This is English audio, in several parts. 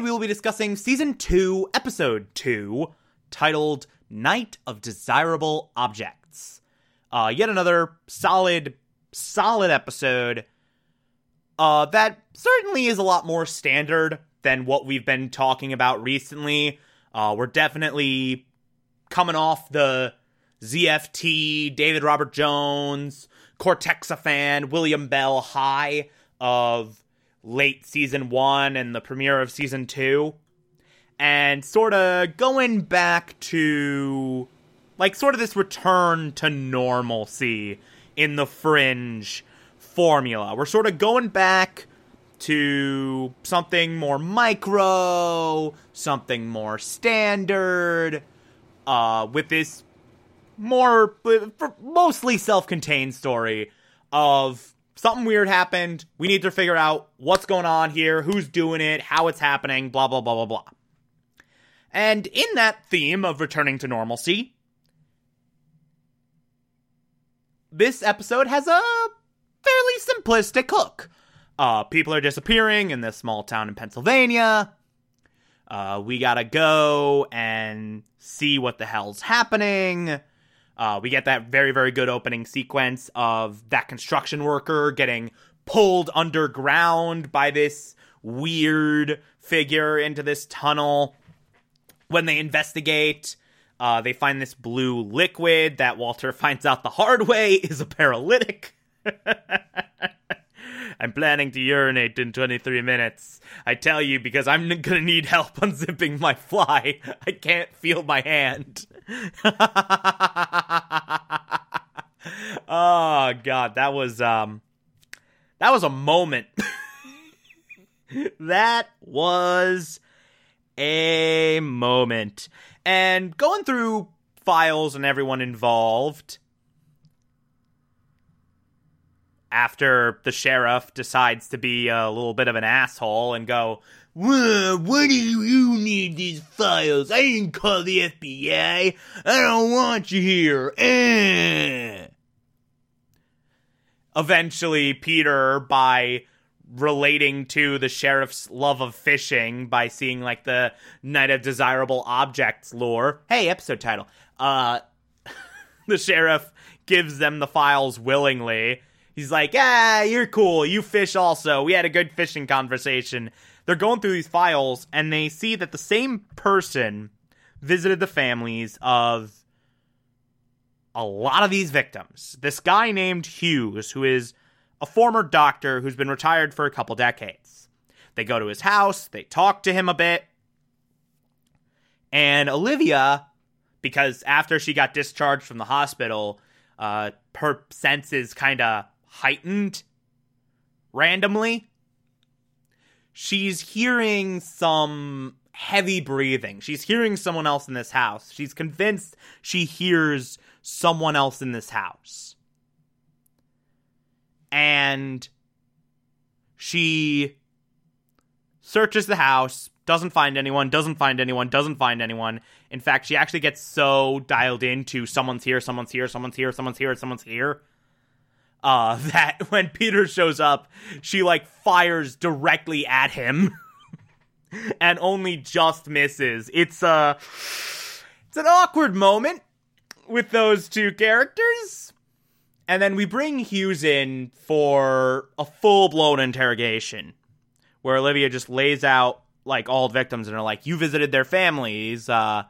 We will be discussing Season 2, Episode 2, titled Night of Desirable Objects. Uh, yet another solid, solid episode uh, that certainly is a lot more standard than what we've been talking about recently. Uh, we're definitely coming off the ZFT, David Robert Jones, Cortexiphan, William Bell high of late season one and the premiere of season two. And sort of going back to, like, sort of this return to normalcy in the fringe formula. We're sort of going back to something more micro, something more standard, uh, with this more, mostly self contained story of something weird happened. We need to figure out what's going on here, who's doing it, how it's happening, blah, blah, blah, blah, blah. And in that theme of returning to normalcy, this episode has a fairly simplistic hook. Uh, people are disappearing in this small town in Pennsylvania. Uh, we gotta go and see what the hell's happening. Uh, we get that very, very good opening sequence of that construction worker getting pulled underground by this weird figure into this tunnel. When they investigate, uh, they find this blue liquid that Walter finds out the hard way is a paralytic. I'm planning to urinate in 23 minutes. I tell you because I'm gonna need help unzipping my fly. I can't feel my hand. oh god, that was um that was a moment. that was a moment. And going through files and everyone involved, after the sheriff decides to be a little bit of an asshole and go, what do you need these files? I didn't call the FBI. I don't want you here. Eh. Eventually, Peter, by relating to the sheriff's love of fishing by seeing like the night of desirable objects lure. Hey, episode title. Uh the sheriff gives them the files willingly He's like, ah, you're cool. You fish also. We had a good fishing conversation. They're going through these files and they see that the same person visited the families of a lot of these victims. This guy named Hughes, who is a former doctor who's been retired for a couple decades. They go to his house, they talk to him a bit. And Olivia, because after she got discharged from the hospital, uh, her senses kind of heightened randomly. She's hearing some heavy breathing. She's hearing someone else in this house. She's convinced she hears someone else in this house. And she searches the house, doesn't find anyone, doesn't find anyone, doesn't find anyone. In fact, she actually gets so dialed into someone's here, someone's here, someone's here, someone's here, someone's here uh, that when Peter shows up, she like fires directly at him and only just misses. It's a uh, it's an awkward moment with those two characters. And then we bring Hughes in for a full-blown interrogation where Olivia just lays out like all victims and are like, "You visited their families, uh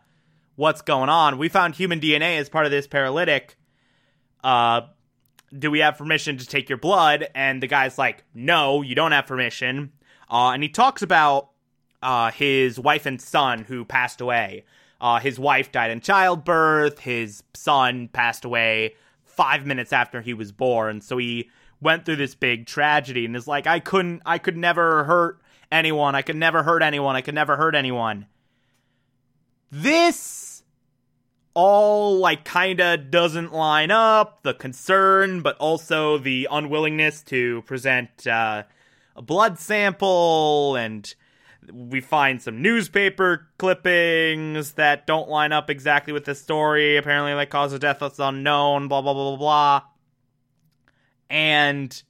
what's going on? We found human DNA as part of this paralytic. Uh do we have permission to take your blood? And the guy's like, no, you don't have permission. Uh, and he talks about uh, his wife and son who passed away. Uh, his wife died in childbirth. His son passed away five minutes after he was born. So he went through this big tragedy and is like, I couldn't, I could never hurt anyone. I could never hurt anyone. I could never hurt anyone. this all like kinda doesn't line up the concern but also the unwillingness to present uh, a blood sample and we find some newspaper clippings that don't line up exactly with the story. Apparently like cause of death is unknown blah blah blah blah blah. And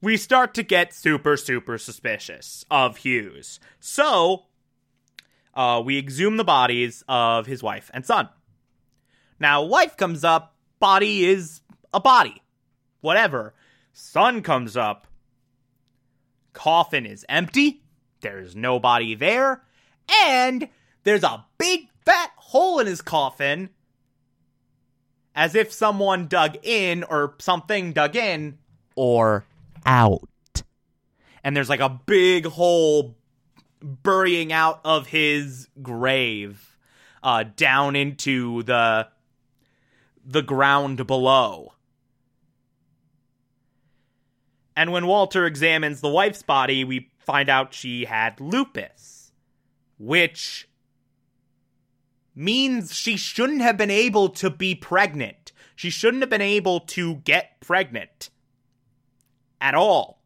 we start to get super super suspicious of hughes. So uh, we exhume the bodies of his wife and son. Now, wife comes up, body is a body. Whatever. Son comes up, coffin is empty, there's nobody there, and there's a big fat hole in his coffin, as if someone dug in or something dug in or out. And there's like a big hole burying out of his grave uh, down into the the ground below. And when Walter examines the wife's body, we find out she had lupus, which means she shouldn't have been able to be pregnant. She shouldn't have been able to get pregnant at all.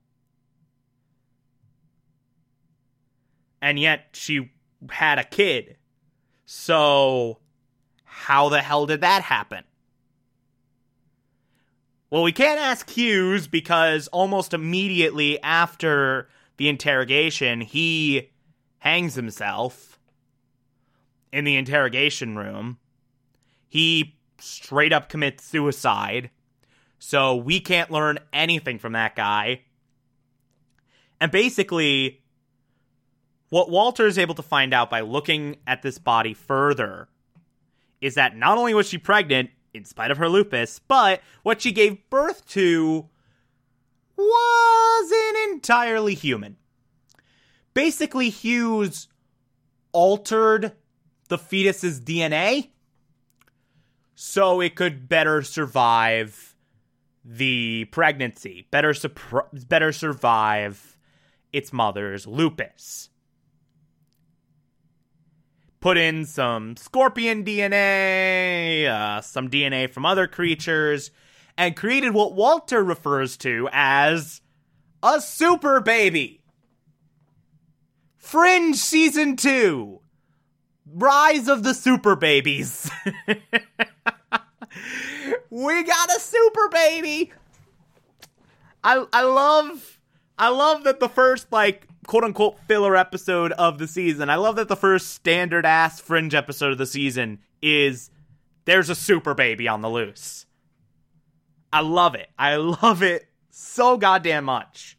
And yet she had a kid. So, how the hell did that happen? Well, we can't ask Hughes because almost immediately after the interrogation, he hangs himself in the interrogation room. He straight up commits suicide. So we can't learn anything from that guy. And basically, what Walter is able to find out by looking at this body further is that not only was she pregnant, in spite of her lupus, but what she gave birth to wasn't entirely human. Basically, Hughes altered the fetus's DNA so it could better survive the pregnancy, better, better survive its mother's lupus put in some scorpion DNA, uh, some DNA from other creatures, and created what Walter refers to as a super baby. Fringe Season 2 Rise of the Super Babies. we got a super baby. I I love I love that the first like quote unquote filler episode of the season. I love that the first standard ass fringe episode of the season is there's a super baby on the loose. I love it. I love it so goddamn much.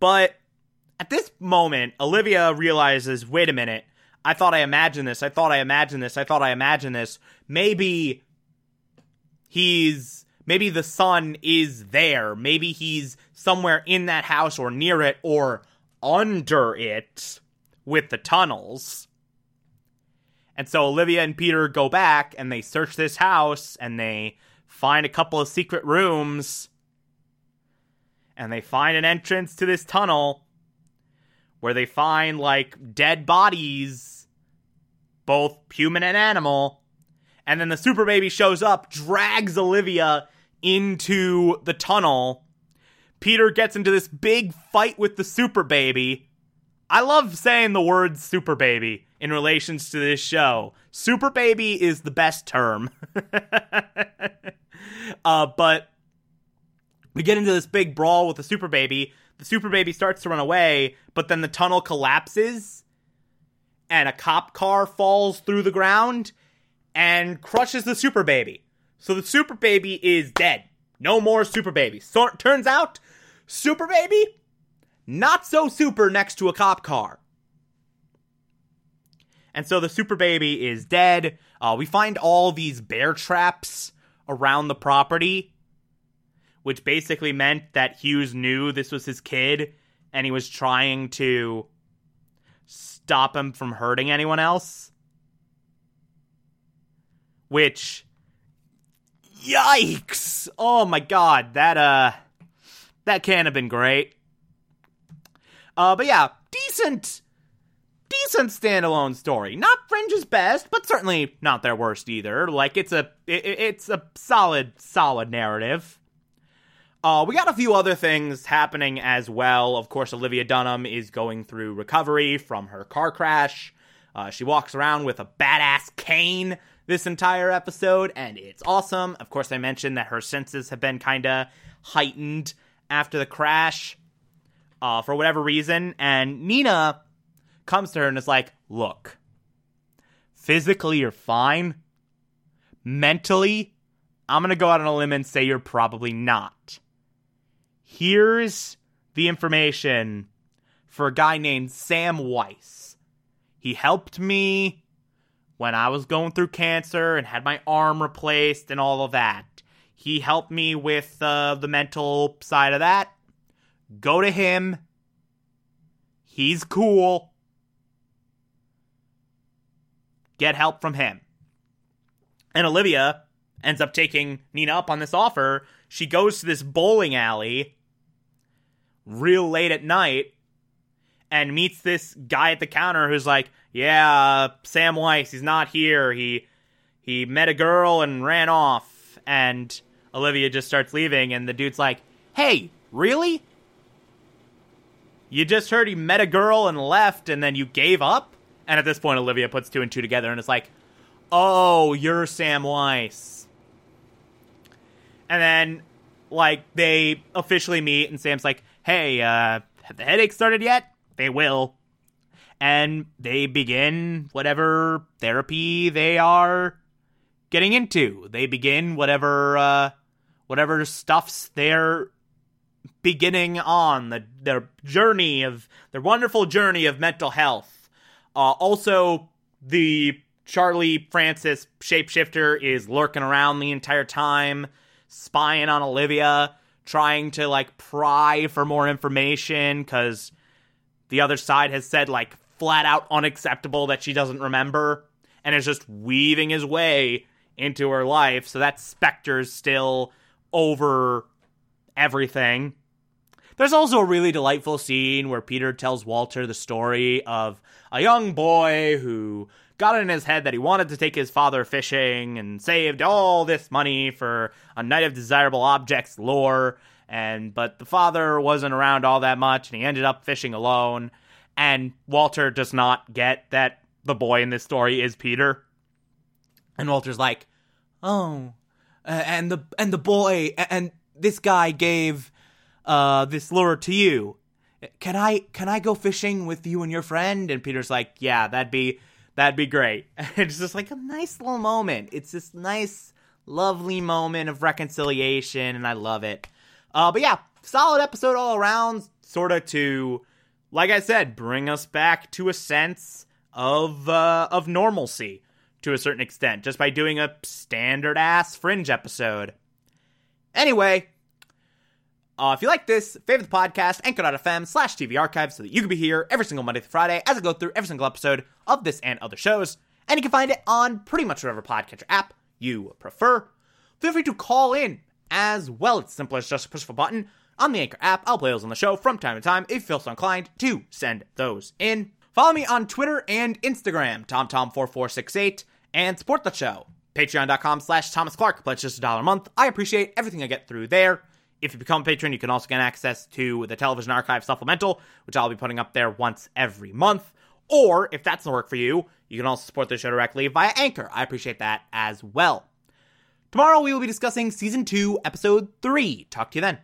But at this moment, Olivia realizes wait a minute. I thought I imagined this. I thought I imagined this. I thought I imagined this. Maybe he's maybe the son is there. Maybe he's somewhere in that house or near it or under it with the tunnels. And so Olivia and Peter go back and they search this house and they find a couple of secret rooms and they find an entrance to this tunnel where they find like dead bodies, both human and animal. And then the super baby shows up, drags Olivia into the tunnel. Peter gets into this big fight with the super baby. I love saying the word super baby in relations to this show. Super baby is the best term. uh, but we get into this big brawl with the super baby. The super baby starts to run away, but then the tunnel collapses and a cop car falls through the ground and crushes the super baby. So the super baby is dead. No more super baby. So turns out, super baby, not so super next to a cop car. And so the super baby is dead. Uh, we find all these bear traps around the property, which basically meant that Hughes knew this was his kid and he was trying to stop him from hurting anyone else. Which Yikes! Oh my god, that uh that can't have been great. Uh but yeah, decent decent standalone story. Not Fringe's best, but certainly not their worst either. Like it's a it, it's a solid solid narrative. Uh, we got a few other things happening as well. Of course, Olivia Dunham is going through recovery from her car crash. Uh, she walks around with a badass cane this entire episode, and it's awesome. Of course, I mentioned that her senses have been kind of heightened after the crash uh, for whatever reason, and Nina comes to her and is like, Look, physically you're fine. Mentally, I'm going to go out on a limb and say you're probably not. Here's the information for a guy named Sam Weiss. He helped me when I was going through cancer and had my arm replaced and all of that. He helped me with uh, the mental side of that. Go to him. He's cool. Get help from him. And Olivia ends up taking Nina up on this offer. She goes to this bowling alley real late at night and meets this guy at the counter who's like, "Yeah, Sam Weiss, he's not here. He he met a girl and ran off." And Olivia just starts leaving and the dude's like, "Hey, really? You just heard he met a girl and left and then you gave up?" And at this point Olivia puts two and two together and it's like, "Oh, you're Sam Weiss." And then like they officially meet and Sam's like, "Hey, uh have the headache started yet?" They will. And they begin whatever therapy they are getting into. They begin whatever uh whatever stuffs they're beginning on the their journey of their wonderful journey of mental health. Uh, also, the Charlie Francis shapeshifter is lurking around the entire time, spying on Olivia, trying to like pry for more information because the other side has said like flat out unacceptable that she doesn't remember and is just weaving his way into her life. So that specter's still over everything. There's also a really delightful scene where Peter tells Walter the story of a young boy who got in his head that he wanted to take his father fishing and saved all this money for a night of desirable objects lure and but the father wasn't around all that much and he ended up fishing alone. And Walter does not get that the boy in this story is Peter. And Walter's like oh and the and the boy and this guy gave uh this lure to you. Can I can I go fishing with you and your friend? And Peter's like yeah that'd be that'd be great. It's just like a nice little moment. It's this nice lovely moment of reconciliation and I love it uh, but yeah, solid episode all around, sort of to, like I said, bring us back to a sense of uh, of normalcy to a certain extent, just by doing a standard ass fringe episode. Anyway, uh, if you like this, favorite the podcast, anchor.fm slash TV archive so that you can be here every single Monday through Friday as I go through every single episode of this and other shows. And you can find it on pretty much whatever podcatcher app you prefer. Feel free to call in as well. It's simple as just push of a button on the Anchor app. I'll play those on the show from time to time if you feel so inclined to send those in. Follow me on Twitter and Instagram, TomTom4468, and support the show. Patreon.com slash Thomas Clark. Pledge just a dollar a month. I appreciate everything I get through there. If you become a patron, you can also get access to the Television Archive Supplemental, which I'll be putting up there once every month. Or, if that's not work for you, you can also support the show directly via Anchor. I appreciate that as well. Tomorrow we will be discussing season 2, episode 3. Talk to you then.